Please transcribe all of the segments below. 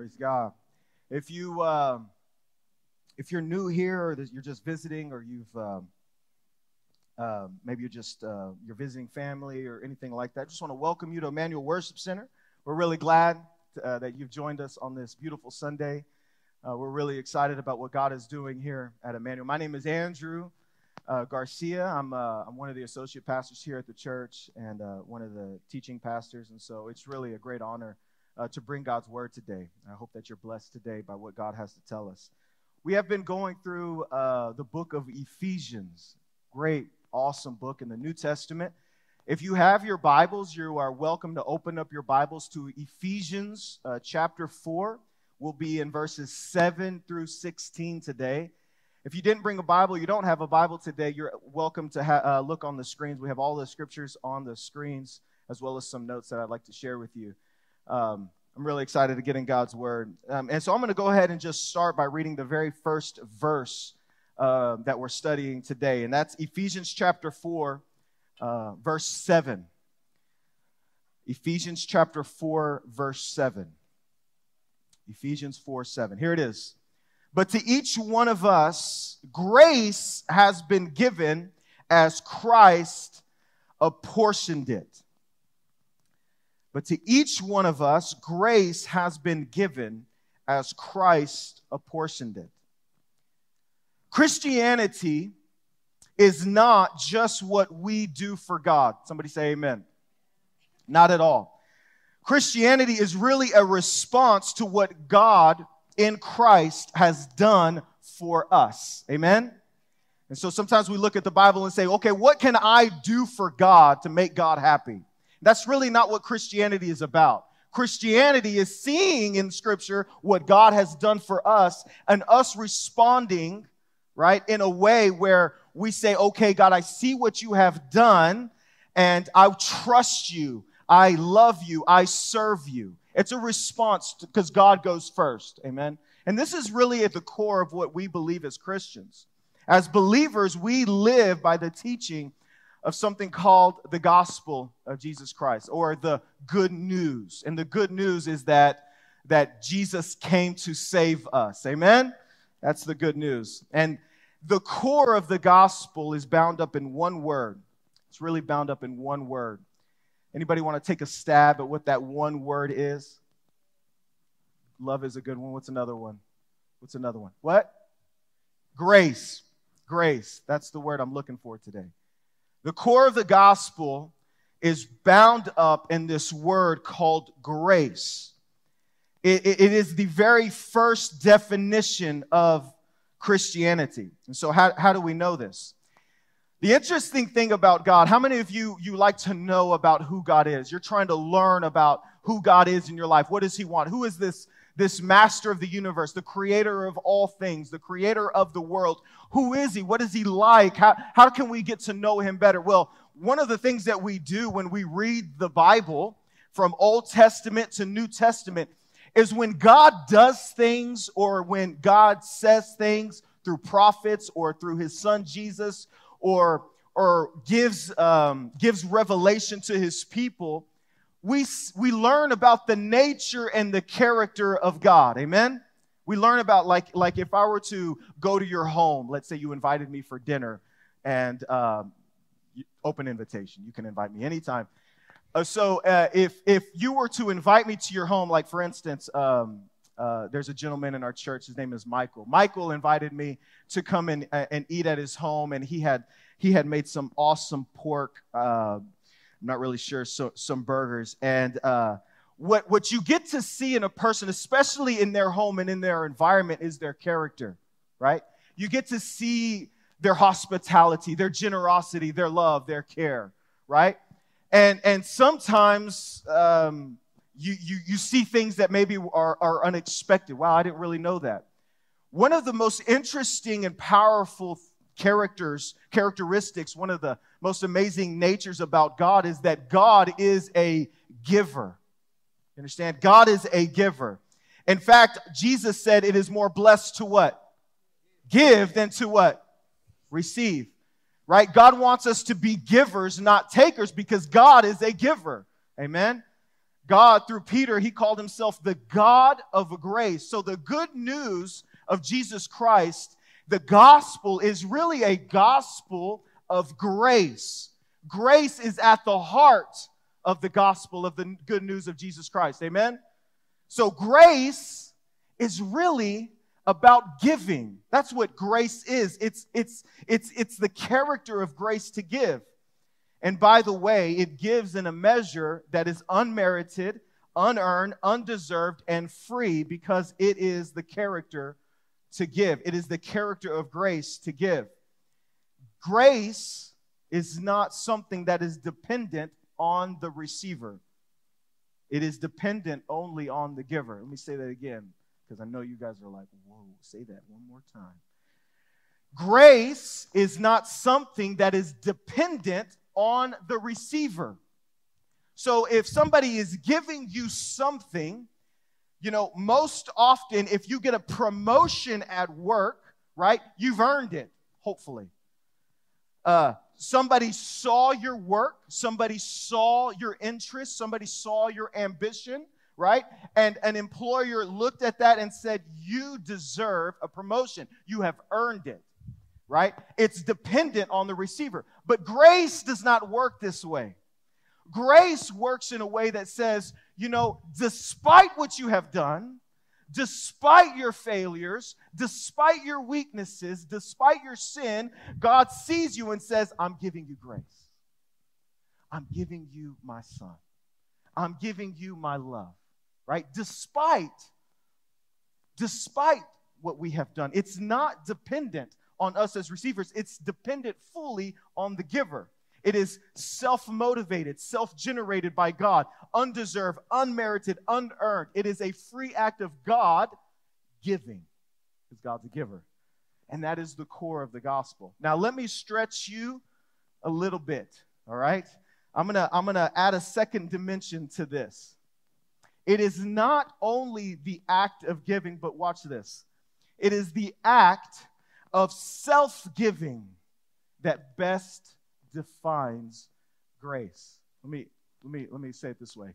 Praise God. If you uh, if you're new here, or you're just visiting, or you've uh, uh, maybe you're just uh, you're visiting family or anything like that, I just want to welcome you to Emmanuel Worship Center. We're really glad uh, that you've joined us on this beautiful Sunday. Uh, we're really excited about what God is doing here at Emmanuel. My name is Andrew Garcia. I'm I'm one of the associate pastors here at the church and one of the teaching pastors, and so it's really a great honor uh, to bring God's word today. I hope that you're blessed today by what God has to tell us. We have been going through uh, the book of Ephesians. Great, awesome book in the New Testament. If you have your Bibles, you are welcome to open up your Bibles to Ephesians uh, chapter 4. We'll be in verses 7 through 16 today. If you didn't bring a Bible, you don't have a Bible today, you're welcome to ha- uh, look on the screens. We have all the scriptures on the screens, as well as some notes that I'd like to share with you. Um, I'm really excited to get in God's word. Um, and so I'm going to go ahead and just start by reading the very first verse uh, that we're studying today, and that's Ephesians chapter 4, uh, verse 7. Ephesians chapter 4, verse 7. Ephesians 4 7. Here it is. But to each one of us, grace has been given as Christ apportioned it. But to each one of us, grace has been given as Christ apportioned it. Christianity is not just what we do for God. Somebody say amen. Not at all. Christianity is really a response to what God in Christ has done for us. Amen? And so sometimes we look at the Bible and say, okay, what can I do for God to make God happy? That's really not what Christianity is about. Christianity is seeing in Scripture what God has done for us and us responding, right, in a way where we say, okay, God, I see what you have done and I trust you. I love you. I serve you. It's a response because God goes first. Amen. And this is really at the core of what we believe as Christians. As believers, we live by the teaching of something called the gospel of Jesus Christ or the good news. And the good news is that that Jesus came to save us. Amen. That's the good news. And the core of the gospel is bound up in one word. It's really bound up in one word. Anybody want to take a stab at what that one word is? Love is a good one. What's another one? What's another one? What? Grace. Grace. That's the word I'm looking for today. The core of the gospel is bound up in this word called grace. it, it, it is the very first definition of Christianity. And so, how, how do we know this? The interesting thing about God, how many of you you like to know about who God is? You're trying to learn about who God is in your life. What does he want? Who is this this master of the universe, the creator of all things, the creator of the world. Who is he? What is he like? How, how can we get to know him better? Well, one of the things that we do when we read the Bible from Old Testament to New Testament is when God does things or when God says things through prophets or through his son Jesus or, or gives, um, gives revelation to his people we, we learn about the nature and the character of God. Amen? We learn about, like, like if I were to go to your home, let's say you invited me for dinner, and um, open invitation. You can invite me anytime. Uh, so uh, if, if you were to invite me to your home, like for instance, um, uh, there's a gentleman in our church, his name is Michael. Michael invited me to come and, uh, and eat at his home, and he had, he had made some awesome pork uh, I'm not really sure, so, some burgers. And uh, what, what you get to see in a person, especially in their home and in their environment, is their character, right? You get to see their hospitality, their generosity, their love, their care, right? And, and sometimes um, you, you, you see things that maybe are, are unexpected. Wow, I didn't really know that. One of the most interesting and powerful characters, characteristics, one of the most amazing natures about God is that God is a giver. You understand? God is a giver. In fact, Jesus said it is more blessed to what? Give than to what? Receive. Right? God wants us to be givers, not takers, because God is a giver. Amen? God, through Peter, he called himself the God of grace. So the good news of Jesus Christ, the gospel, is really a gospel of grace. Grace is at the heart of the gospel of the good news of Jesus Christ. Amen? So grace is really about giving. That's what grace is. It's, it's, it's, it's the character of grace to give. And by the way, it gives in a measure that is unmerited, unearned, undeserved, and free because it is the character to give. It is the character of grace to give. Grace is not something that is dependent on the receiver, it is dependent only on the giver. Let me say that again because I know you guys are like, whoa, say that one more time. Grace is not something that is dependent on the receiver. So if somebody is giving you something, you know, most often if you get a promotion at work, right, you've earned it, hopefully. Uh, somebody saw your work, somebody saw your interest, somebody saw your ambition, right? And an employer looked at that and said, You deserve a promotion. You have earned it right? It's dependent on the receiver. But grace does not work this way. Grace works in a way that says, you know, despite what you have done, despite your failures, despite your weaknesses, despite your sin, God sees you and says, I'm giving you grace. I'm giving you my son. I'm giving you my love, right? Despite, despite what we have done, it's not dependent on us as receivers, it's dependent fully on the giver. It is self motivated, self generated by God, undeserved, unmerited, unearned. It is a free act of God giving, because God's a giver. And that is the core of the gospel. Now, let me stretch you a little bit, all right? I'm gonna, I'm gonna add a second dimension to this. It is not only the act of giving, but watch this. It is the act of self giving that best defines grace. Let me, let, me, let me say it this way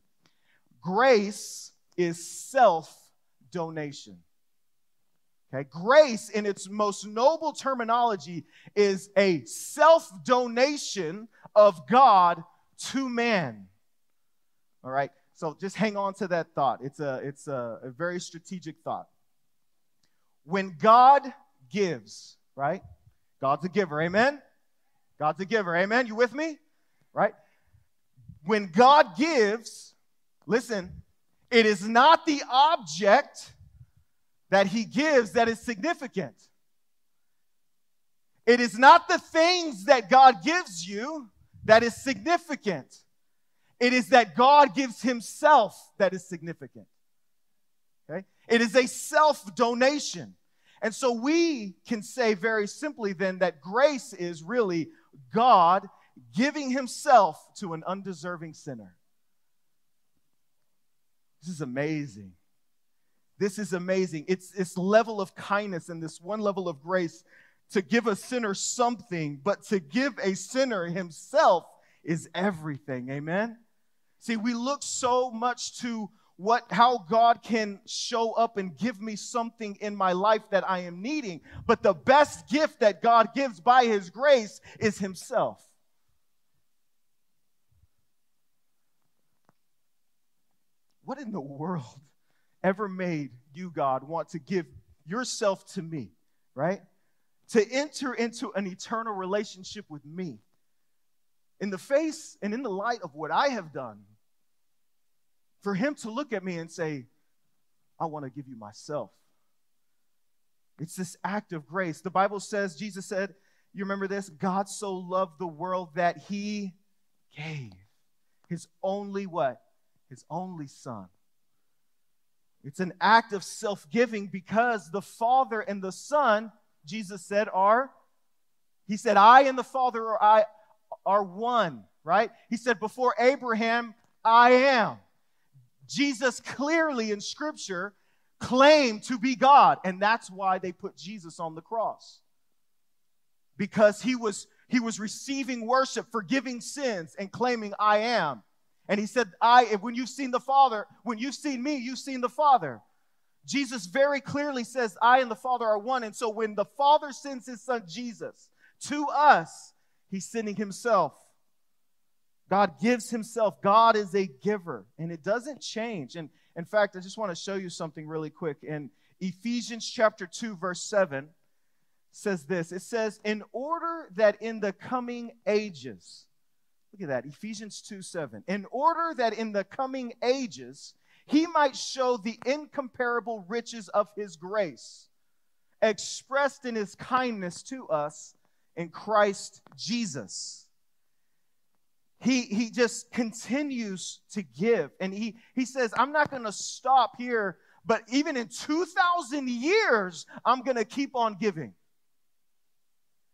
grace is self donation. Okay, grace in its most noble terminology is a self donation of God to man. All right, so just hang on to that thought. It's a, it's a, a very strategic thought. When God gives, right? God's a giver, amen? God's a giver, amen? You with me? Right? When God gives, listen, it is not the object that He gives that is significant. It is not the things that God gives you that is significant. It is that God gives Himself that is significant. Okay? It is a self donation. And so we can say very simply then that grace is really God giving himself to an undeserving sinner. This is amazing. This is amazing. It's this level of kindness and this one level of grace to give a sinner something, but to give a sinner himself is everything. Amen? See, we look so much to what how God can show up and give me something in my life that I am needing. But the best gift that God gives by his grace is himself. What in the world ever made you, God, want to give yourself to me, right? To enter into an eternal relationship with me in the face and in the light of what I have done for him to look at me and say, I want to give you myself. It's this act of grace. The Bible says, Jesus said, you remember this? God so loved the world that he gave his only what? His only son. It's an act of self giving because the Father and the Son, Jesus said, are, he said, I and the Father are, I, are one, right? He said, before Abraham, I am. Jesus clearly in Scripture claimed to be God, and that's why they put Jesus on the cross. Because he was, he was receiving worship, forgiving sins, and claiming, I am. And he said, I, when you've seen the Father, when you've seen me, you've seen the Father. Jesus very clearly says, I and the Father are one. And so when the Father sends his son Jesus to us, he's sending himself. God gives himself. God is a giver, and it doesn't change. And in fact, I just want to show you something really quick. In Ephesians chapter 2, verse 7 says this it says, In order that in the coming ages, look at that, Ephesians 2 7, in order that in the coming ages, he might show the incomparable riches of his grace, expressed in his kindness to us in Christ Jesus. He, he just continues to give. And he, he says, I'm not going to stop here, but even in 2,000 years, I'm going to keep on giving.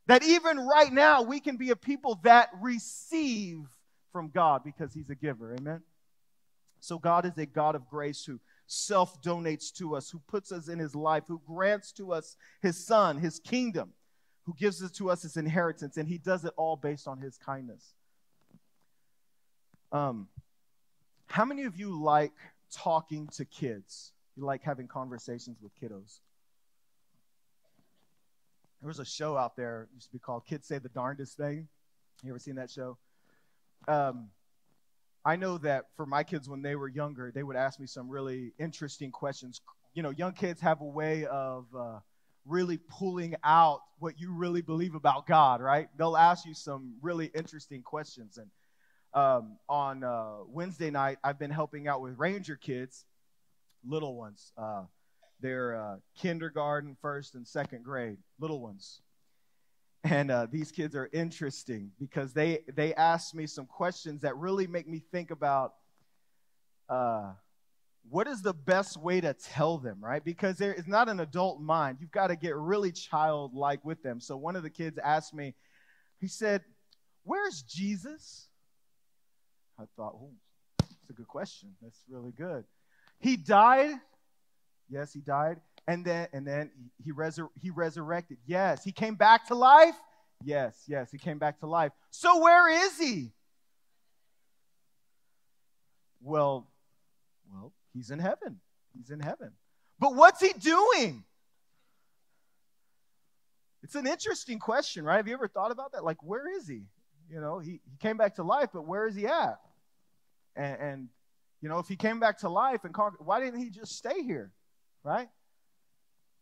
That even right now, we can be a people that receive from God because He's a giver. Amen. So God is a God of grace who self donates to us, who puts us in his life, who grants to us his son, his kingdom, who gives it to us his inheritance, and he does it all based on his kindness. Um, how many of you like talking to kids? You like having conversations with kiddos? There was a show out there, used to be called Kids Say the Darndest Thing. You ever seen that show? Um, I know that for my kids when they were younger, they would ask me some really interesting questions. You know, young kids have a way of uh, really pulling out what you really believe about God, right? They'll ask you some really interesting questions. And um, on uh, Wednesday night, I've been helping out with Ranger kids, little ones. Uh, they're uh, kindergarten, first and second grade, little ones. And uh, these kids are interesting because they they ask me some questions that really make me think about uh, what is the best way to tell them right? Because there is not an adult mind. You've got to get really childlike with them. So one of the kids asked me he said where's jesus i thought oh that's a good question that's really good he died yes he died and then and then he resur- he resurrected. Yes, he came back to life. Yes, yes, he came back to life. So where is he? Well, well, he's in heaven. He's in heaven. But what's he doing? It's an interesting question, right? Have you ever thought about that? Like, where is he? You know, he, he came back to life, but where is he at? And, and you know, if he came back to life and conquered, why didn't he just stay here? Right?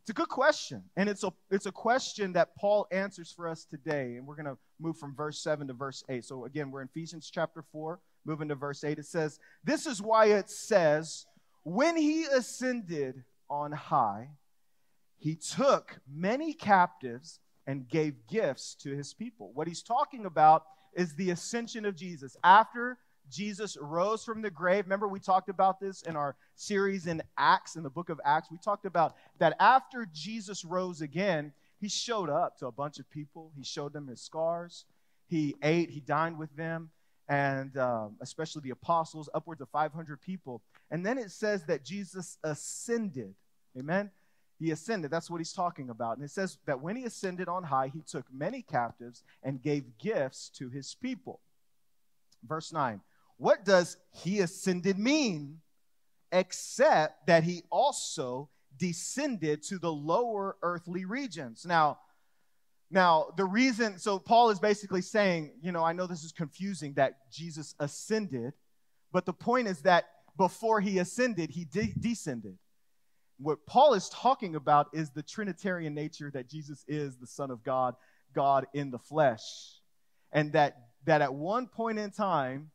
It's a good question. And it's a, it's a question that Paul answers for us today. And we're going to move from verse 7 to verse 8. So again, we're in Ephesians chapter 4, moving to verse 8. It says, This is why it says, When he ascended on high, he took many captives and gave gifts to his people. What he's talking about is the ascension of Jesus. After Jesus rose from the grave. Remember, we talked about this in our series in Acts, in the book of Acts. We talked about that after Jesus rose again, he showed up to a bunch of people. He showed them his scars. He ate, he dined with them, and um, especially the apostles, upwards of 500 people. And then it says that Jesus ascended. Amen? He ascended. That's what he's talking about. And it says that when he ascended on high, he took many captives and gave gifts to his people. Verse 9 what does he ascended mean? Except that he also descended to the lower earthly regions. Now, now the reason, so Paul is basically saying, you know, I know this is confusing that Jesus ascended, but the point is that before he ascended, he de- descended. What Paul is talking about is the Trinitarian nature that Jesus is the Son of God, God in the flesh. And that, that at one point in time,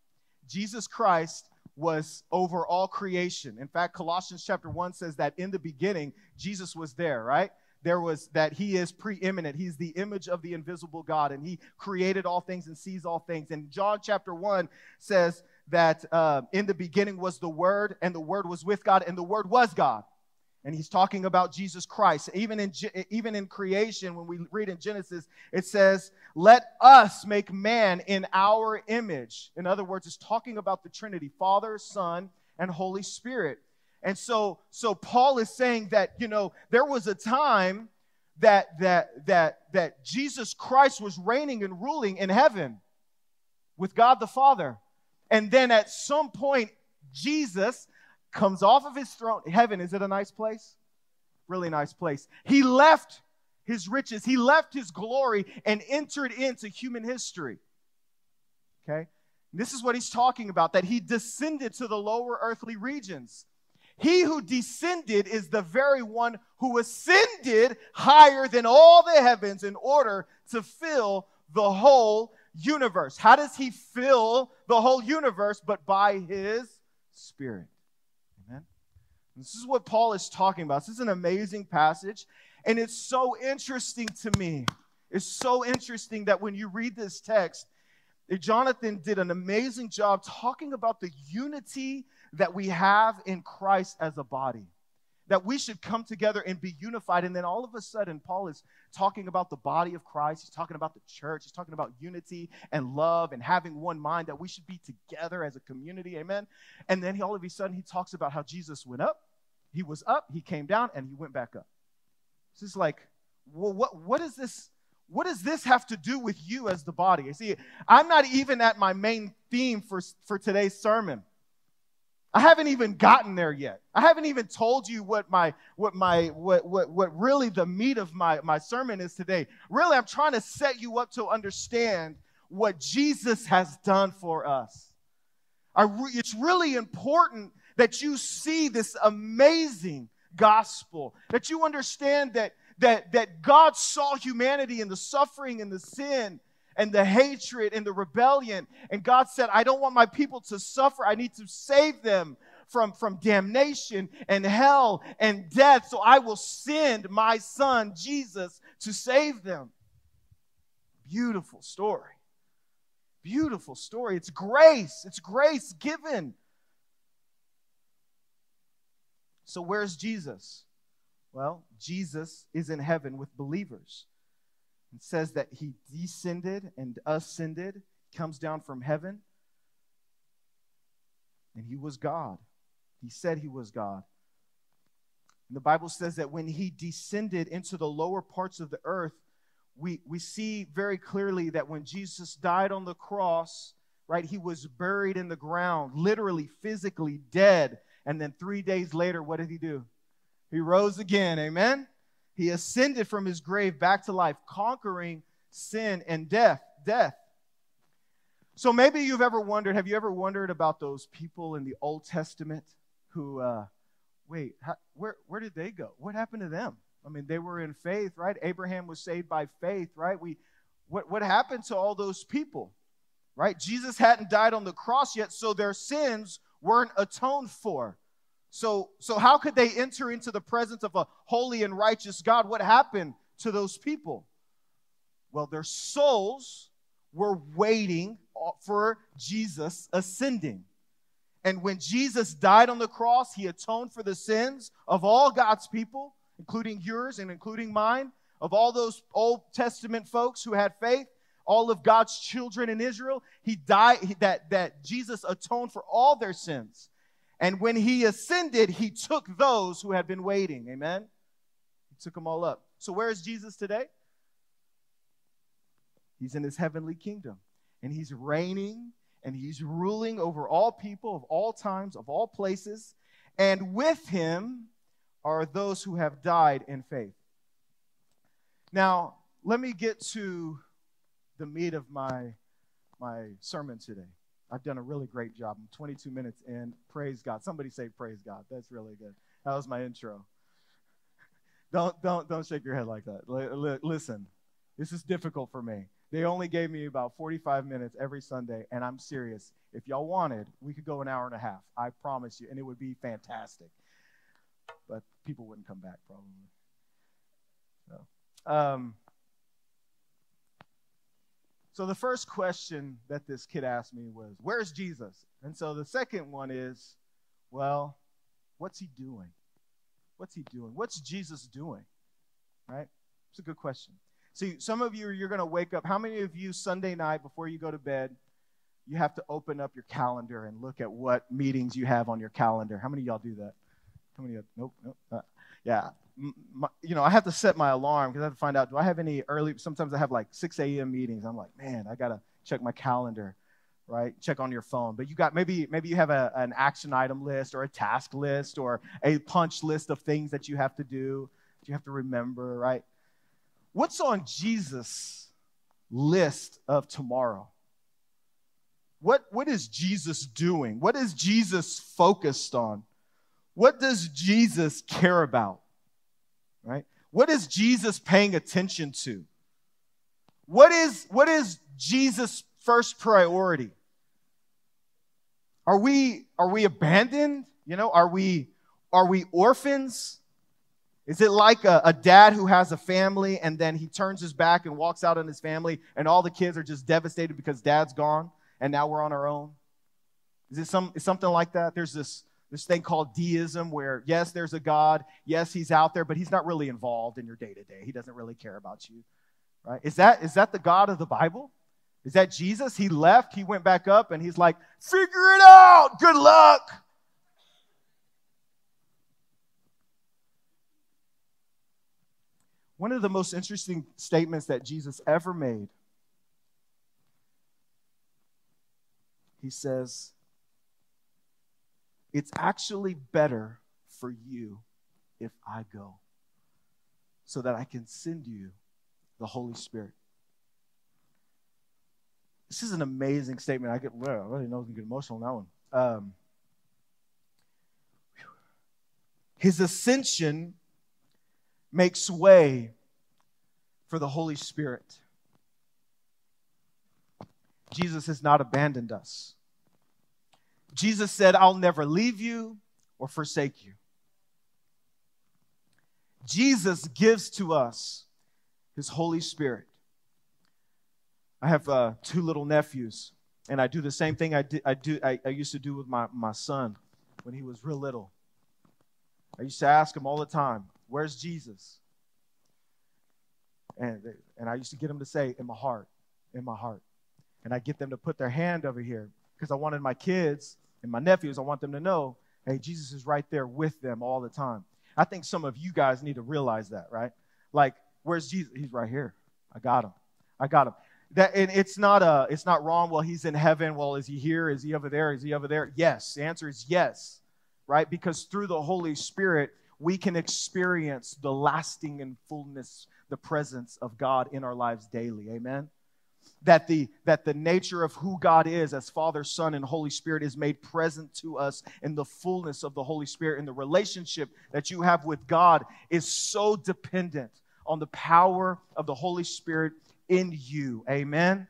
Jesus Christ was over all creation. In fact, Colossians chapter 1 says that in the beginning, Jesus was there, right? There was that he is preeminent. He's the image of the invisible God, and he created all things and sees all things. And John chapter 1 says that uh, in the beginning was the Word, and the Word was with God, and the Word was God and he's talking about Jesus Christ. Even in, even in creation, when we read in Genesis, it says, Let us make man in our image. In other words, it's talking about the Trinity Father, Son, and Holy Spirit. And so, so Paul is saying that, you know, there was a time that, that, that, that Jesus Christ was reigning and ruling in heaven with God the Father. And then at some point, Jesus comes off of his throne. Heaven, is it a nice place? Really nice place. He left his riches, he left his glory, and entered into human history. Okay? This is what he's talking about that he descended to the lower earthly regions. He who descended is the very one who ascended higher than all the heavens in order to fill the whole universe. How does he fill the whole universe? But by his spirit. This is what Paul is talking about. This is an amazing passage. And it's so interesting to me. It's so interesting that when you read this text, Jonathan did an amazing job talking about the unity that we have in Christ as a body. That we should come together and be unified. And then all of a sudden, Paul is talking about the body of Christ. He's talking about the church. He's talking about unity and love and having one mind, that we should be together as a community. Amen. And then he, all of a sudden, he talks about how Jesus went up, he was up, he came down, and he went back up. This is like, well, what, what is this? What does this have to do with you as the body? I see, I'm not even at my main theme for, for today's sermon. I haven't even gotten there yet. I haven't even told you what my what my what what what really the meat of my my sermon is today. Really, I'm trying to set you up to understand what Jesus has done for us. Re- it's really important that you see this amazing gospel, that you understand that that that God saw humanity and the suffering and the sin and the hatred and the rebellion. And God said, I don't want my people to suffer. I need to save them from, from damnation and hell and death. So I will send my son, Jesus, to save them. Beautiful story. Beautiful story. It's grace. It's grace given. So, where's Jesus? Well, Jesus is in heaven with believers. It says that he descended and ascended, comes down from heaven, and he was God. He said he was God. And the Bible says that when he descended into the lower parts of the earth, we, we see very clearly that when Jesus died on the cross, right, he was buried in the ground, literally, physically dead. And then three days later, what did he do? He rose again. Amen? He ascended from his grave back to life, conquering sin and death. Death. So maybe you've ever wondered, have you ever wondered about those people in the Old Testament who, uh, wait, how, where, where did they go? What happened to them? I mean, they were in faith, right? Abraham was saved by faith, right? We, what, what happened to all those people, right? Jesus hadn't died on the cross yet, so their sins weren't atoned for. So, so how could they enter into the presence of a holy and righteous God? What happened to those people? Well, their souls were waiting for Jesus ascending. And when Jesus died on the cross, he atoned for the sins of all God's people, including yours and including mine, of all those Old Testament folks who had faith, all of God's children in Israel. He died that that Jesus atoned for all their sins. And when he ascended, he took those who had been waiting. Amen? He took them all up. So, where is Jesus today? He's in his heavenly kingdom. And he's reigning and he's ruling over all people of all times, of all places. And with him are those who have died in faith. Now, let me get to the meat of my, my sermon today. I've done a really great job. I'm 22 minutes in. Praise God. Somebody say praise God. That's really good. That was my intro. don't don't don't shake your head like that. L- l- listen, this is difficult for me. They only gave me about 45 minutes every Sunday, and I'm serious. If y'all wanted, we could go an hour and a half. I promise you, and it would be fantastic. But people wouldn't come back probably. So, um, so the first question that this kid asked me was, Where's Jesus? And so the second one is, Well, what's he doing? What's he doing? What's Jesus doing? Right? It's a good question. See, some of you, you're going to wake up. How many of you, Sunday night before you go to bed, you have to open up your calendar and look at what meetings you have on your calendar? How many y'all do that? How many? Of, you nope, nope. Uh, yeah, my, you know, I have to set my alarm because I have to find out do I have any early. Sometimes I have like 6 a.m. meetings. I'm like, man, I gotta check my calendar. right? Check on your phone. But you got maybe maybe you have a, an action item list or a task list or a punch list of things that you have to do, that you have to remember, right? What's on Jesus' list of tomorrow? What, what is Jesus doing? What is Jesus focused on? What does Jesus care about? Right? What is Jesus paying attention to? What is, what is Jesus' first priority? Are we, are we abandoned? You know, are we, are we orphans? Is it like a, a, dad who has a family and then he turns his back and walks out on his family and all the kids are just devastated because dad's gone and now we're on our own? Is it some, is something like that? There's this, this thing called deism where, yes, there's a God. Yes, he's out there, but he's not really involved in your day to day. He doesn't really care about you. Right? Is that, is that the God of the Bible? Is that Jesus? He left, he went back up, and he's like, figure it out. Good luck. One of the most interesting statements that Jesus ever made, he says, It's actually better for you if I go so that I can send you the Holy Spirit. This is an amazing statement. I get, well, I really know I can get emotional on that one. Um, his ascension makes way for the Holy Spirit. Jesus has not abandoned us. Jesus said, I'll never leave you or forsake you. Jesus gives to us his Holy Spirit. I have uh, two little nephews, and I do the same thing I, I, do, I, I used to do with my, my son when he was real little. I used to ask him all the time, Where's Jesus? And, and I used to get him to say, In my heart, in my heart. And I get them to put their hand over here because I wanted my kids and my nephews, I want them to know, hey, Jesus is right there with them all the time. I think some of you guys need to realize that, right? Like, where's Jesus? He's right here. I got him. I got him that and it's not a it's not wrong well he's in heaven well is he here is he over there is he over there yes the answer is yes right because through the holy spirit we can experience the lasting and fullness the presence of god in our lives daily amen that the that the nature of who god is as father son and holy spirit is made present to us in the fullness of the holy spirit and the relationship that you have with god is so dependent on the power of the holy spirit in you. Amen.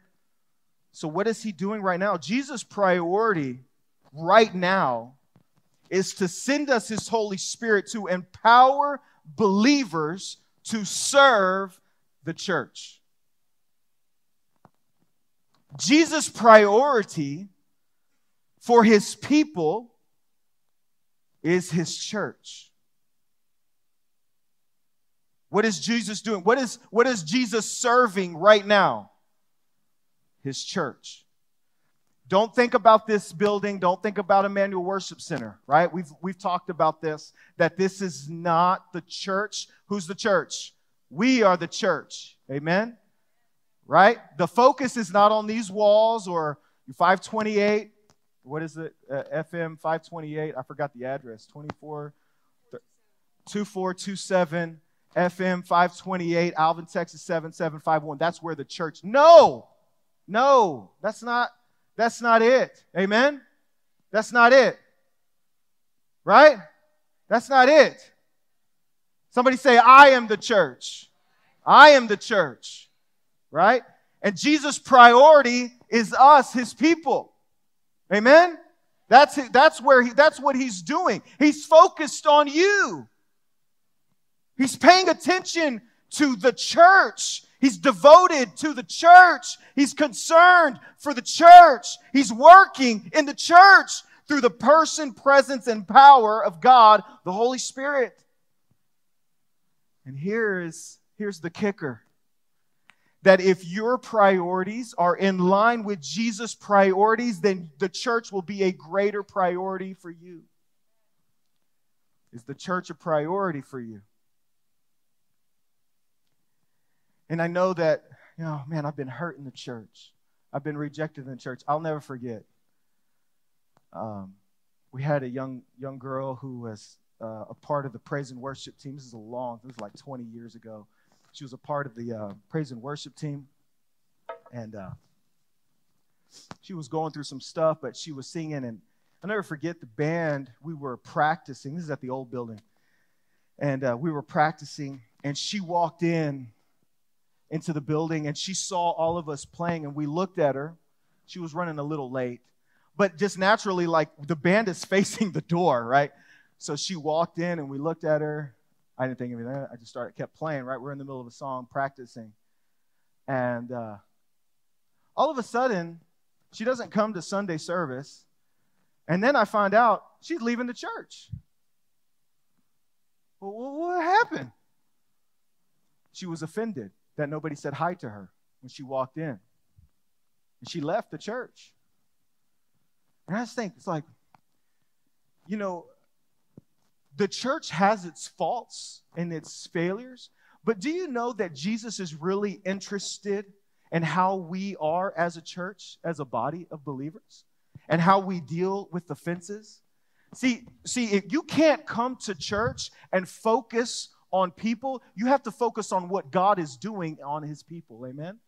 So, what is he doing right now? Jesus' priority right now is to send us his Holy Spirit to empower believers to serve the church. Jesus' priority for his people is his church. What is Jesus doing? What is, what is Jesus serving right now? His church. Don't think about this building. Don't think about Emmanuel Worship Center, right? We've, we've talked about this, that this is not the church. Who's the church? We are the church. Amen? Right? The focus is not on these walls or 528. What is it? Uh, FM 528. I forgot the address. 24 2427 FM 528, Alvin, Texas 7751. That's where the church. No, no, that's not, that's not it. Amen? That's not it. Right? That's not it. Somebody say, I am the church. I am the church. Right? And Jesus' priority is us, his people. Amen? That's, that's where he, that's what he's doing. He's focused on you. He's paying attention to the church. He's devoted to the church. He's concerned for the church. He's working in the church through the person, presence, and power of God, the Holy Spirit. And here is here's the kicker. That if your priorities are in line with Jesus' priorities, then the church will be a greater priority for you. Is the church a priority for you? And I know that, you know, man, I've been hurt in the church. I've been rejected in the church. I'll never forget. Um, we had a young young girl who was uh, a part of the praise and worship team. This is a long, this was like 20 years ago. She was a part of the uh, praise and worship team, and uh, she was going through some stuff, but she was singing. And I'll never forget the band. We were practicing. This is at the old building, and uh, we were practicing. And she walked in into the building, and she saw all of us playing, and we looked at her. She was running a little late, but just naturally, like the band is facing the door, right? So she walked in, and we looked at her I didn't think of anything. I just started, kept playing, right? We're in the middle of a song, practicing. And uh, all of a sudden, she doesn't come to Sunday service. And then I find out she's leaving the church. Well, what happened? She was offended that nobody said hi to her when she walked in. And she left the church. And I just think, it's like, you know, the church has its faults and its failures, but do you know that Jesus is really interested in how we are as a church, as a body of believers, and how we deal with offenses? See, see, if you can't come to church and focus on people, you have to focus on what God is doing on his people. Amen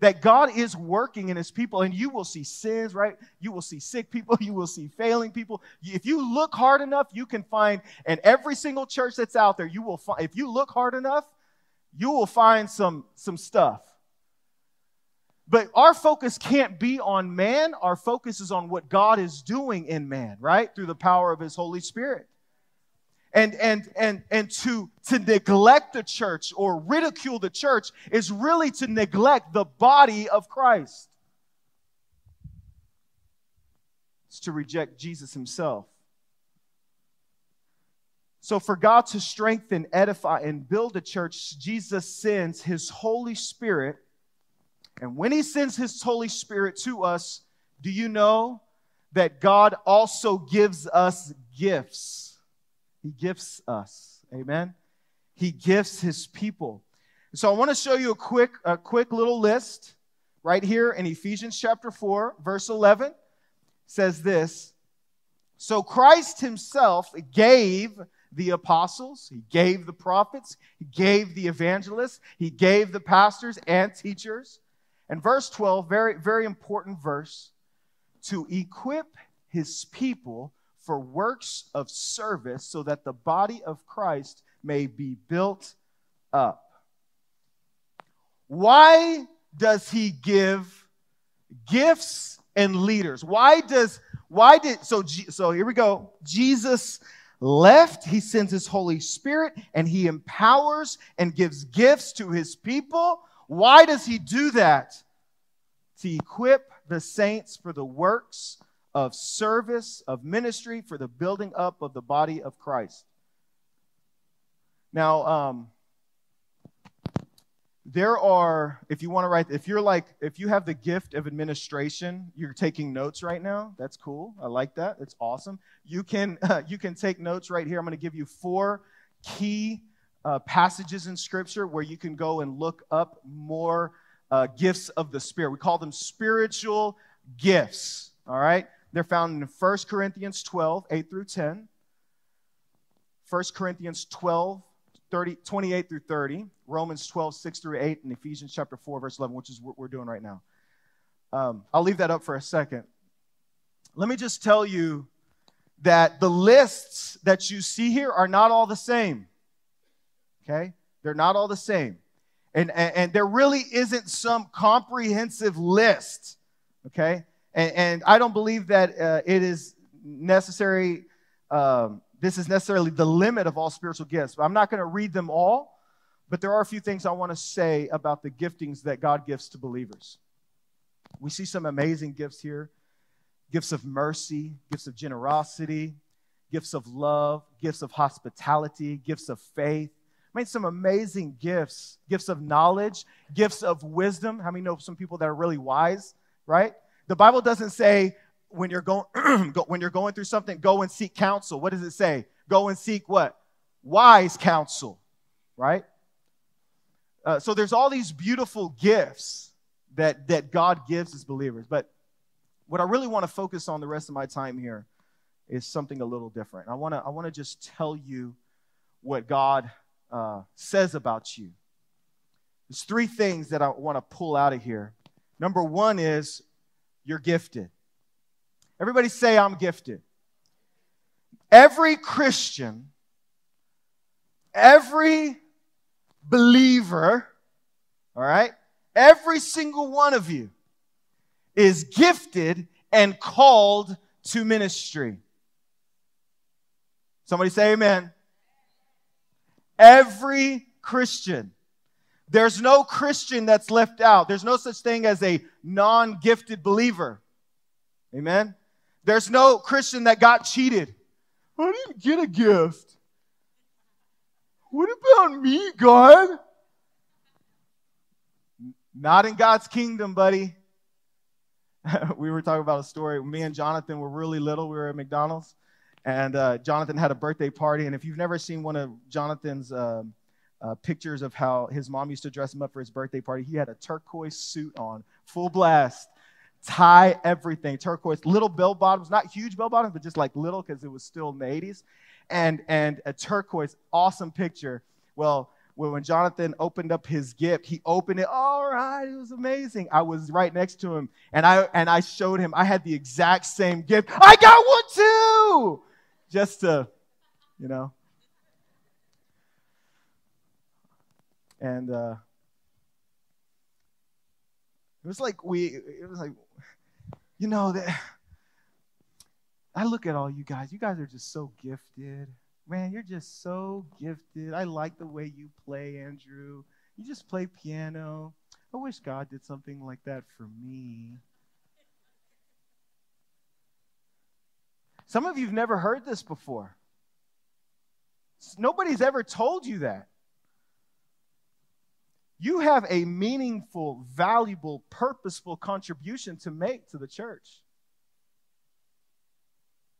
that God is working in his people, and you will see sins, right? You will see sick people, you will see failing people. If you look hard enough, you can find, and every single church that's out there, you will find, if you look hard enough, you will find some, some stuff. But our focus can't be on man. Our focus is on what God is doing in man, right? Through the power of his Holy Spirit and and and and to to neglect the church or ridicule the church is really to neglect the body of Christ. It's to reject Jesus himself. So for God to strengthen edify and build a church Jesus sends his holy spirit. And when he sends his holy spirit to us do you know that God also gives us gifts he gifts us. Amen. He gifts his people. So I want to show you a quick, a quick little list right here in Ephesians chapter 4, verse 11 says this. So Christ himself gave the apostles, he gave the prophets, he gave the evangelists, he gave the pastors and teachers. And verse 12, very, very important verse, to equip his people for works of service so that the body of Christ may be built up. Why does he give gifts and leaders? Why does why did so so here we go. Jesus left, he sends his Holy Spirit and he empowers and gives gifts to his people. Why does he do that? To equip the saints for the works of service, of ministry for the building up of the body of Christ. Now, um, there are, if you want to write, if you're like, if you have the gift of administration, you're taking notes right now. That's cool. I like that. It's awesome. You can, uh, you can take notes right here. I'm going to give you four key uh, passages in Scripture where you can go and look up more uh, gifts of the Spirit. We call them spiritual gifts. All right. They're found in 1 Corinthians 12, 8 through 10, 1 Corinthians 12, 30, 28 through 30, Romans 12, 6 through 8, and Ephesians chapter 4, verse 11, which is what we're doing right now. Um, I'll leave that up for a second. Let me just tell you that the lists that you see here are not all the same. Okay? They're not all the same. And, and, and there really isn't some comprehensive list. Okay? And, and I don't believe that uh, it is necessary, um, this is necessarily the limit of all spiritual gifts. But I'm not going to read them all, but there are a few things I want to say about the giftings that God gives to believers. We see some amazing gifts here gifts of mercy, gifts of generosity, gifts of love, gifts of hospitality, gifts of faith. I mean, some amazing gifts, gifts of knowledge, gifts of wisdom. How many know some people that are really wise, right? The Bible doesn't say when you're going when you're going through something, go and seek counsel. What does it say? Go and seek what? Wise counsel, right? Uh, so there's all these beautiful gifts that, that God gives as believers. But what I really want to focus on the rest of my time here is something a little different. I want to I want to just tell you what God uh, says about you. There's three things that I want to pull out of here. Number one is you're gifted. Everybody say, I'm gifted. Every Christian, every believer, all right, every single one of you is gifted and called to ministry. Somebody say amen. Every Christian. There's no Christian that's left out. There's no such thing as a non gifted believer. Amen. There's no Christian that got cheated. I didn't get a gift. What about me, God? Not in God's kingdom, buddy. we were talking about a story. Me and Jonathan were really little. We were at McDonald's, and uh, Jonathan had a birthday party. And if you've never seen one of Jonathan's uh, uh, pictures of how his mom used to dress him up for his birthday party, he had a turquoise suit on, full blast, tie, everything, turquoise, little bell bottoms, not huge bell bottoms, but just like little because it was still in the 80s, and and a turquoise, awesome picture. Well, when Jonathan opened up his gift, he opened it. All right, it was amazing. I was right next to him, and I and I showed him I had the exact same gift. I got one too, just to, you know. And uh, it was like we. It was like, you know that. I look at all you guys. You guys are just so gifted. Man, you're just so gifted. I like the way you play, Andrew. You just play piano. I wish God did something like that for me. Some of you have never heard this before. Nobody's ever told you that. You have a meaningful, valuable, purposeful contribution to make to the church.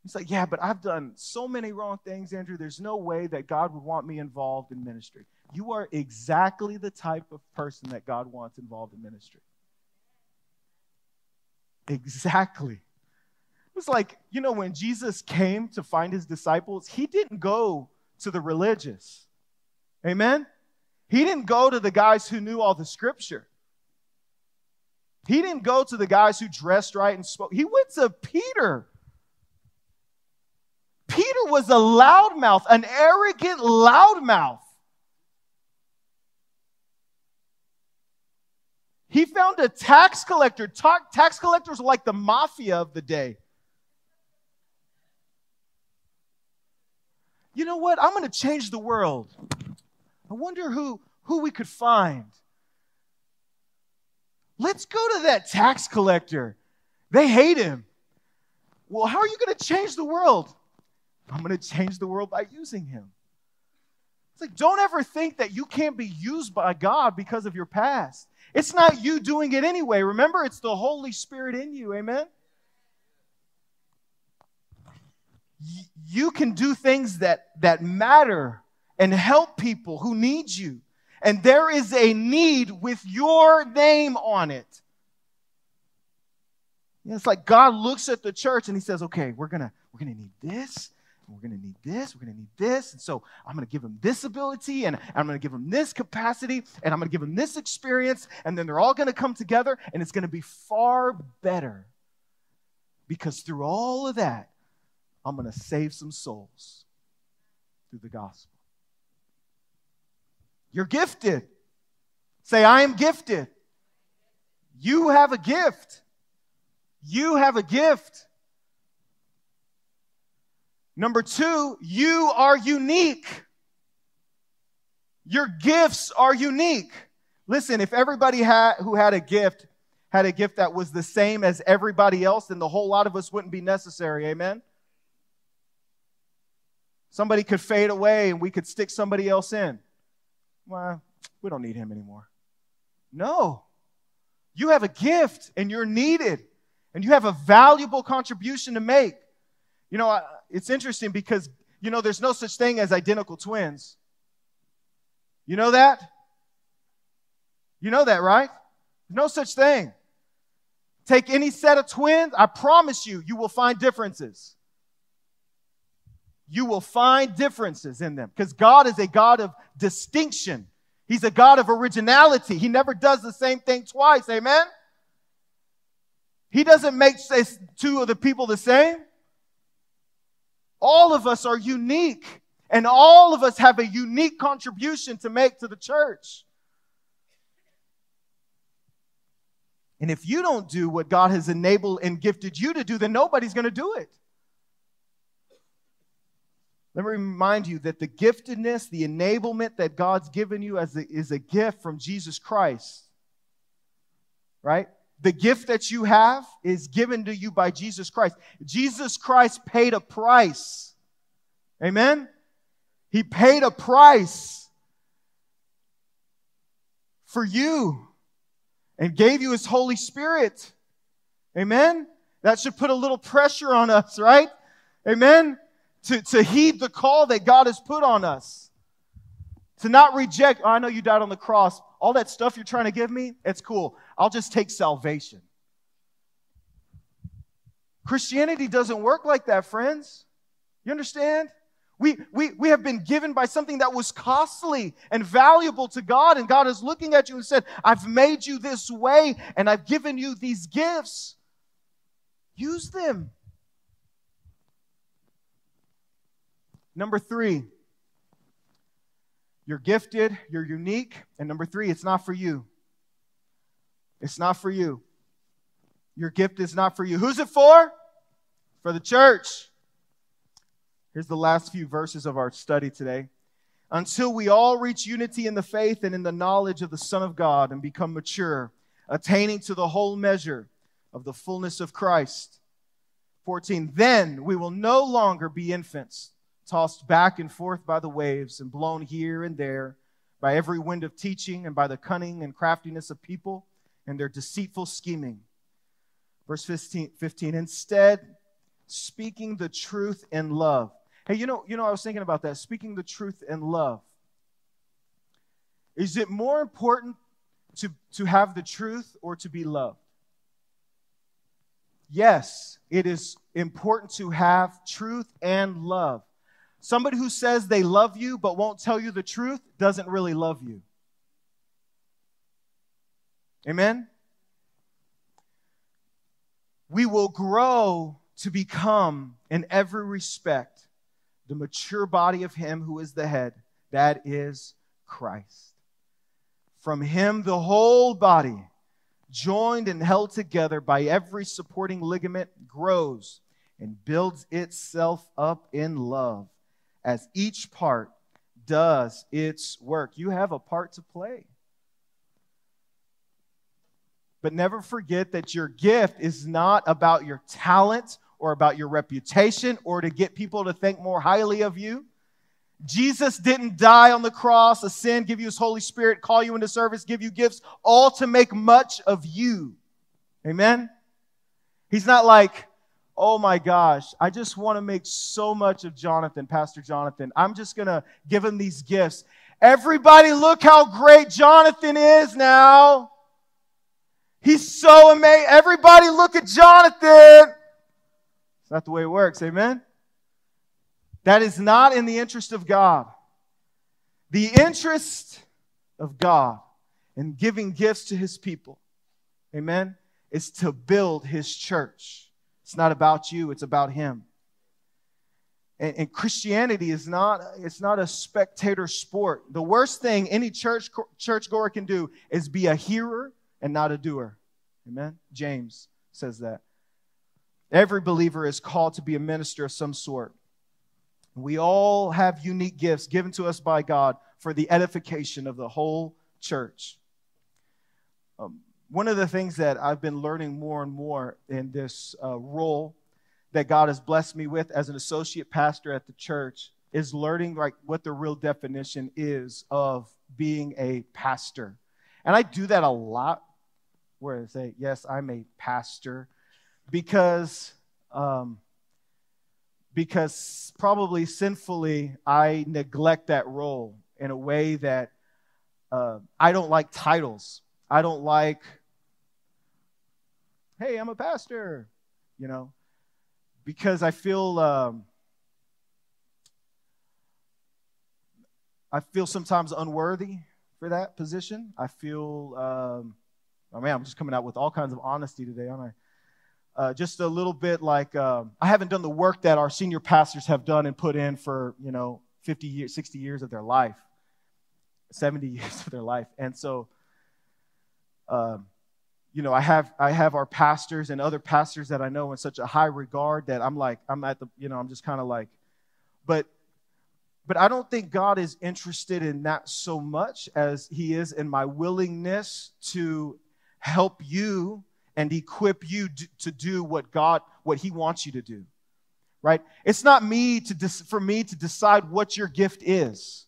He's like, Yeah, but I've done so many wrong things, Andrew. There's no way that God would want me involved in ministry. You are exactly the type of person that God wants involved in ministry. Exactly. It was like, you know, when Jesus came to find his disciples, he didn't go to the religious. Amen? He didn't go to the guys who knew all the scripture. He didn't go to the guys who dressed right and spoke. He went to Peter Peter was a loudmouth, an arrogant loudmouth. He found a tax collector. Tax collectors were like the mafia of the day. You know what? I'm going to change the world. I wonder who, who we could find. Let's go to that tax collector. They hate him. Well, how are you going to change the world? I'm going to change the world by using him. It's like, don't ever think that you can't be used by God because of your past. It's not you doing it anyway. Remember, it's the Holy Spirit in you. Amen? You can do things that, that matter and help people who need you. And there is a need with your name on it. It's like God looks at the church and he says, okay, we're to we're to need this we're to need this, we're to need this. And so I'm to give them this ability, and I'm to give them this capacity, and I'm to give them this experience, and then they're all to come together, and it's to be far better. Because through all of that, I'm to save some souls through the gospel. You're gifted. Say, I am gifted. You have a gift. You have a gift. Number two, you are unique. Your gifts are unique. Listen, if everybody had, who had a gift had a gift that was the same as everybody else, then the whole lot of us wouldn't be necessary. Amen? Somebody could fade away and we could stick somebody else in. Well, we don't need him anymore. No. You have a gift and you're needed, and you have a valuable contribution to make. You know, it's interesting because, you know, there's no such thing as identical twins. You know that? You know that, right? No such thing. Take any set of twins, I promise you, you will find differences. You will find differences in them because God is a God of distinction. He's a God of originality. He never does the same thing twice. Amen? He doesn't make two of the people the same. All of us are unique, and all of us have a unique contribution to make to the church. And if you don't do what God has enabled and gifted you to do, then nobody's going to do it. Let me remind you that the giftedness, the enablement that God's given you as a, is a gift from Jesus Christ. Right? The gift that you have is given to you by Jesus Christ. Jesus Christ paid a price. Amen? He paid a price for you and gave you his Holy Spirit. Amen? That should put a little pressure on us, right? Amen? To, to heed the call that God has put on us. To not reject, oh, I know you died on the cross. All that stuff you're trying to give me, it's cool. I'll just take salvation. Christianity doesn't work like that, friends. You understand? We, we, we have been given by something that was costly and valuable to God, and God is looking at you and said, I've made you this way, and I've given you these gifts. Use them. Number three, you're gifted, you're unique. And number three, it's not for you. It's not for you. Your gift is not for you. Who's it for? For the church. Here's the last few verses of our study today. Until we all reach unity in the faith and in the knowledge of the Son of God and become mature, attaining to the whole measure of the fullness of Christ. 14. Then we will no longer be infants, tossed back and forth by the waves and blown here and there by every wind of teaching and by the cunning and craftiness of people and their deceitful scheming. Verse 15, 15 instead, speaking the truth in love Hey, you know, you know, I was thinking about that. Speaking the truth in love. Is it more important to, to have the truth or to be loved? Yes, it is important to have truth and love. Somebody who says they love you but won't tell you the truth doesn't really love you. Amen? We will grow to become, in every respect, the mature body of Him who is the head, that is Christ. From Him, the whole body, joined and held together by every supporting ligament, grows and builds itself up in love as each part does its work. You have a part to play. But never forget that your gift is not about your talent or about your reputation or to get people to think more highly of you. Jesus didn't die on the cross, ascend, give you his Holy Spirit, call you into service, give you gifts, all to make much of you. Amen? He's not like, oh my gosh, I just want to make so much of Jonathan, Pastor Jonathan. I'm just going to give him these gifts. Everybody, look how great Jonathan is now. He's so amazing. Everybody, look at Jonathan. It's not the way it works. Amen? That is not in the interest of God. The interest of God in giving gifts to his people, amen, is to build his church. It's not about you, it's about him. And, and Christianity is not, it's not a spectator sport. The worst thing any church churchgoer can do is be a hearer and not a doer. Amen? James says that. Every believer is called to be a minister of some sort. We all have unique gifts given to us by God for the edification of the whole church. Um, one of the things that I've been learning more and more in this uh, role that God has blessed me with as an associate pastor at the church is learning like what the real definition is of being a pastor. And I do that a lot where I say, yes, I'm a pastor because um, because probably sinfully I neglect that role in a way that uh, I don't like titles. I don't like hey, I'm a pastor, you know, because I feel. Um, I feel sometimes unworthy for that position. I feel, um, oh man, I'm just coming out with all kinds of honesty today, aren't I? Uh, just a little bit like um, I haven't done the work that our senior pastors have done and put in for, you know, 50 years, 60 years of their life, 70 years of their life. And so, um, you know, I have I have our pastors and other pastors that I know in such a high regard that I'm like I'm at the you know I'm just kind of like, but but I don't think God is interested in that so much as He is in my willingness to help you and equip you to do what God, what He wants you to do. Right? It's not me to for me to decide what your gift is,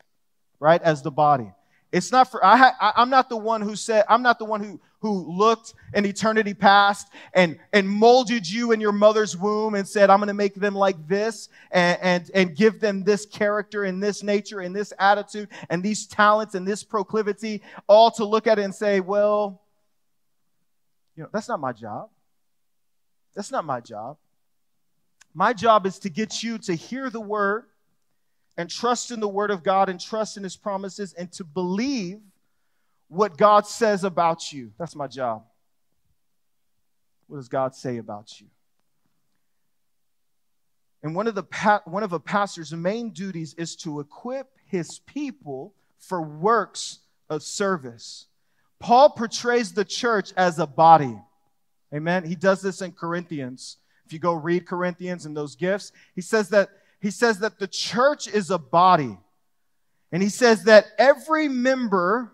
right? As the body. It's not for, I, I, am not the one who said, I'm not the one who, who looked in eternity past and, and molded you in your mother's womb and said, I'm going to make them like this and, and, and give them this character and this nature and this attitude and these talents and this proclivity, all to look at it and say, well, you know, that's not my job. That's not my job. My job is to get you to hear the word and trust in the Word of God and trust in His promises and to believe what God says about you. That's my job. What does God say about you? And one of, the pa- one of a pastor's main duties is to equip his people for works of service. Paul portrays the church as a body. Amen. He does this in Corinthians. If you go read Corinthians and those gifts, he says that he says that the church is a body. And he says that every member,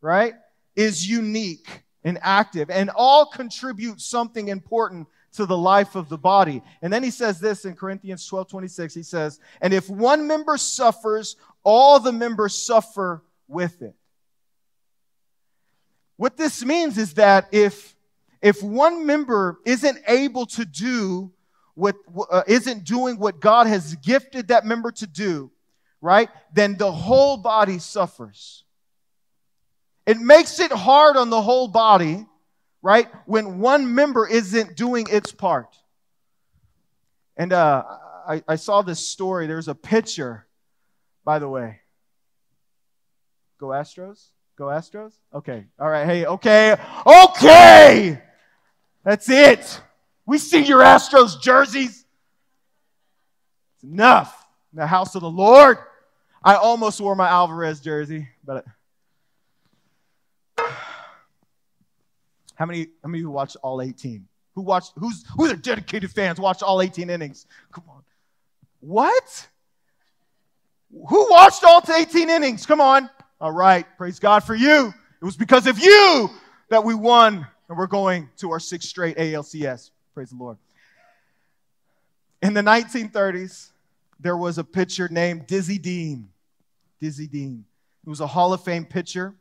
right, is unique and active and all contribute something important to the life of the body. And then he says this in Corinthians 12 26. He says, And if one member suffers, all the members suffer with it. What this means is that if, if one member isn't able to do what uh, not doing what God has gifted that member to do, right? Then the whole body suffers. It makes it hard on the whole body, right? When one member isn't doing its part. And uh, I, I saw this story. There's a picture, by the way. Go Astros? Go Astros? Okay. All right. Hey, okay. Okay. That's it. We see your Astros jerseys. It's enough. In the house of the Lord. I almost wore my Alvarez jersey, but how many how many of you watched all 18? Who watched who's who's are dedicated fans watched all 18 innings? Come on. What? Who watched all 18 innings? Come on. All right. Praise God for you. It was because of you that we won and we're going to our sixth straight ALCS. Praise the Lord. In the 1930s, there was a pitcher named Dizzy Dean. Dizzy Dean. He was a Hall of Fame pitcher.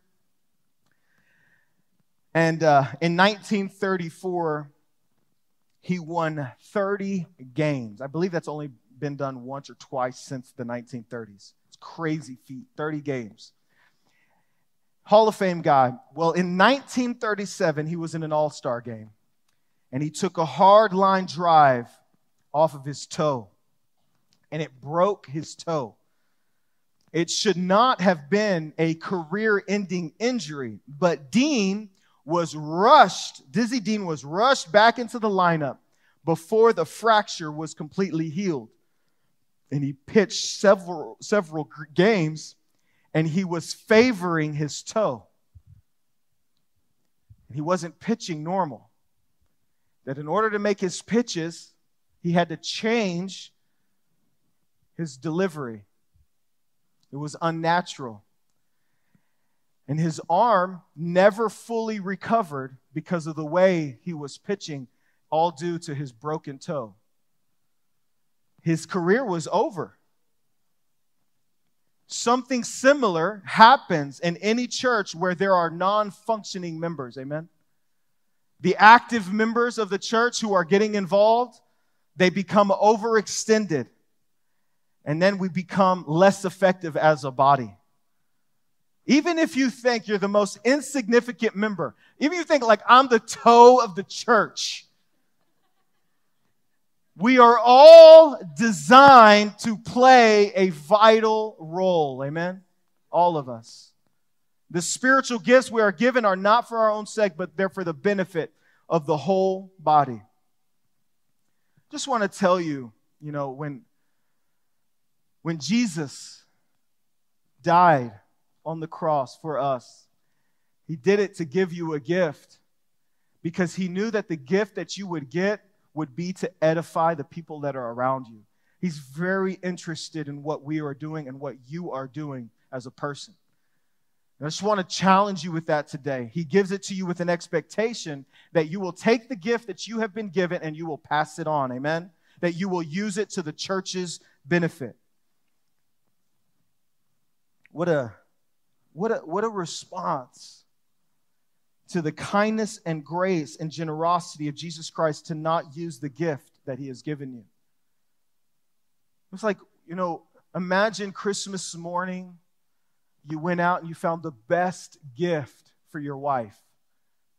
And uh, in 1934, he won 30 games. I believe that's only been done once or twice since the 1930s. It's crazy feat, 30 games. Hall of Fame guy. Well, in 1937, he was in an all star game and he took a hard line drive off of his toe, and it broke his toe. It should not have been a career ending injury, but Dean was rushed, Dizzy Dean was rushed back into the lineup before the fracture was completely healed. And he pitched several, several games, and he was favoring his toe. And he wasn't pitching normal that in order to make his pitches, he had to change his delivery. It was unnatural. And his arm never fully recovered because of the way he was pitching, all due to his broken toe. His career was over. Something similar happens in any church where there are non functioning members. Amen the active members of the church who are getting involved, they become overextended. And then we become less effective as a body. Even if you think you're the most insignificant member, even if you think like I'm the toe of the church, We are all designed to play a vital role. Amen? All of us. The spiritual gifts we are given are not for our own sake, but they're for the benefit of the whole body. Just want to tell you, you know, when, when Jesus died on the cross for us, he did it to give you a gift because he knew that the gift that you would get would be to edify the people that are around you. He's very interested in what we are doing and what you are doing as a person. I just want to challenge you with that today. He gives it to you with an expectation that you will take the gift that you have been given and you will pass it on. Amen? That you will use it to the church's benefit. What a what a what a response to the kindness and grace and generosity of Jesus Christ to not use the gift that he has given you. It's like, you know, imagine Christmas morning you went out and you found the best gift for your wife,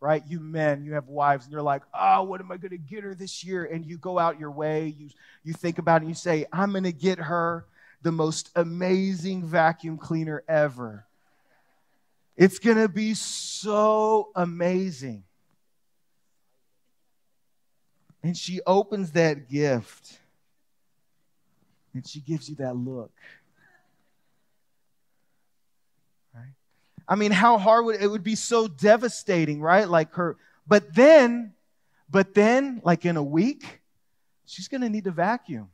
right? You men, you have wives, and you're like, oh, what am I going to get her this year? And you go out your way, you, you think about it, and you say, I'm going to get her the most amazing vacuum cleaner ever. It's going to be so amazing. And she opens that gift and she gives you that look. I mean, how hard would it would be so devastating, right? Like her, but then, but then, like in a week, she's gonna need to vacuum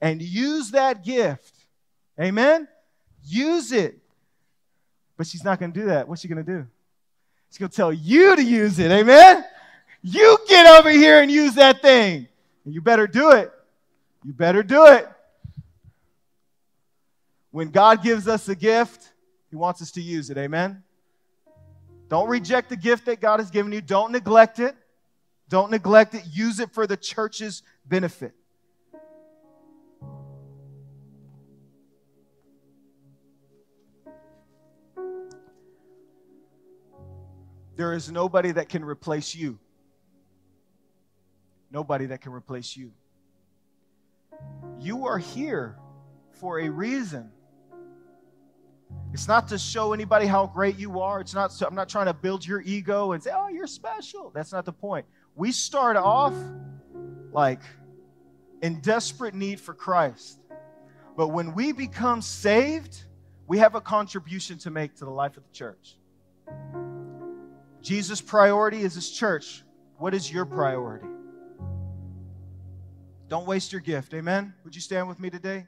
and use that gift. Amen? Use it. But she's not gonna do that. What's she gonna do? She's gonna tell you to use it. Amen? You get over here and use that thing. And you better do it. You better do it. When God gives us a gift, he wants us to use it. Amen? Don't reject the gift that God has given you. Don't neglect it. Don't neglect it. Use it for the church's benefit. There is nobody that can replace you. Nobody that can replace you. You are here for a reason. It's not to show anybody how great you are. It's not, I'm not trying to build your ego and say, oh, you're special. That's not the point. We start off like in desperate need for Christ. But when we become saved, we have a contribution to make to the life of the church. Jesus' priority is his church. What is your priority? Don't waste your gift. Amen. Would you stand with me today?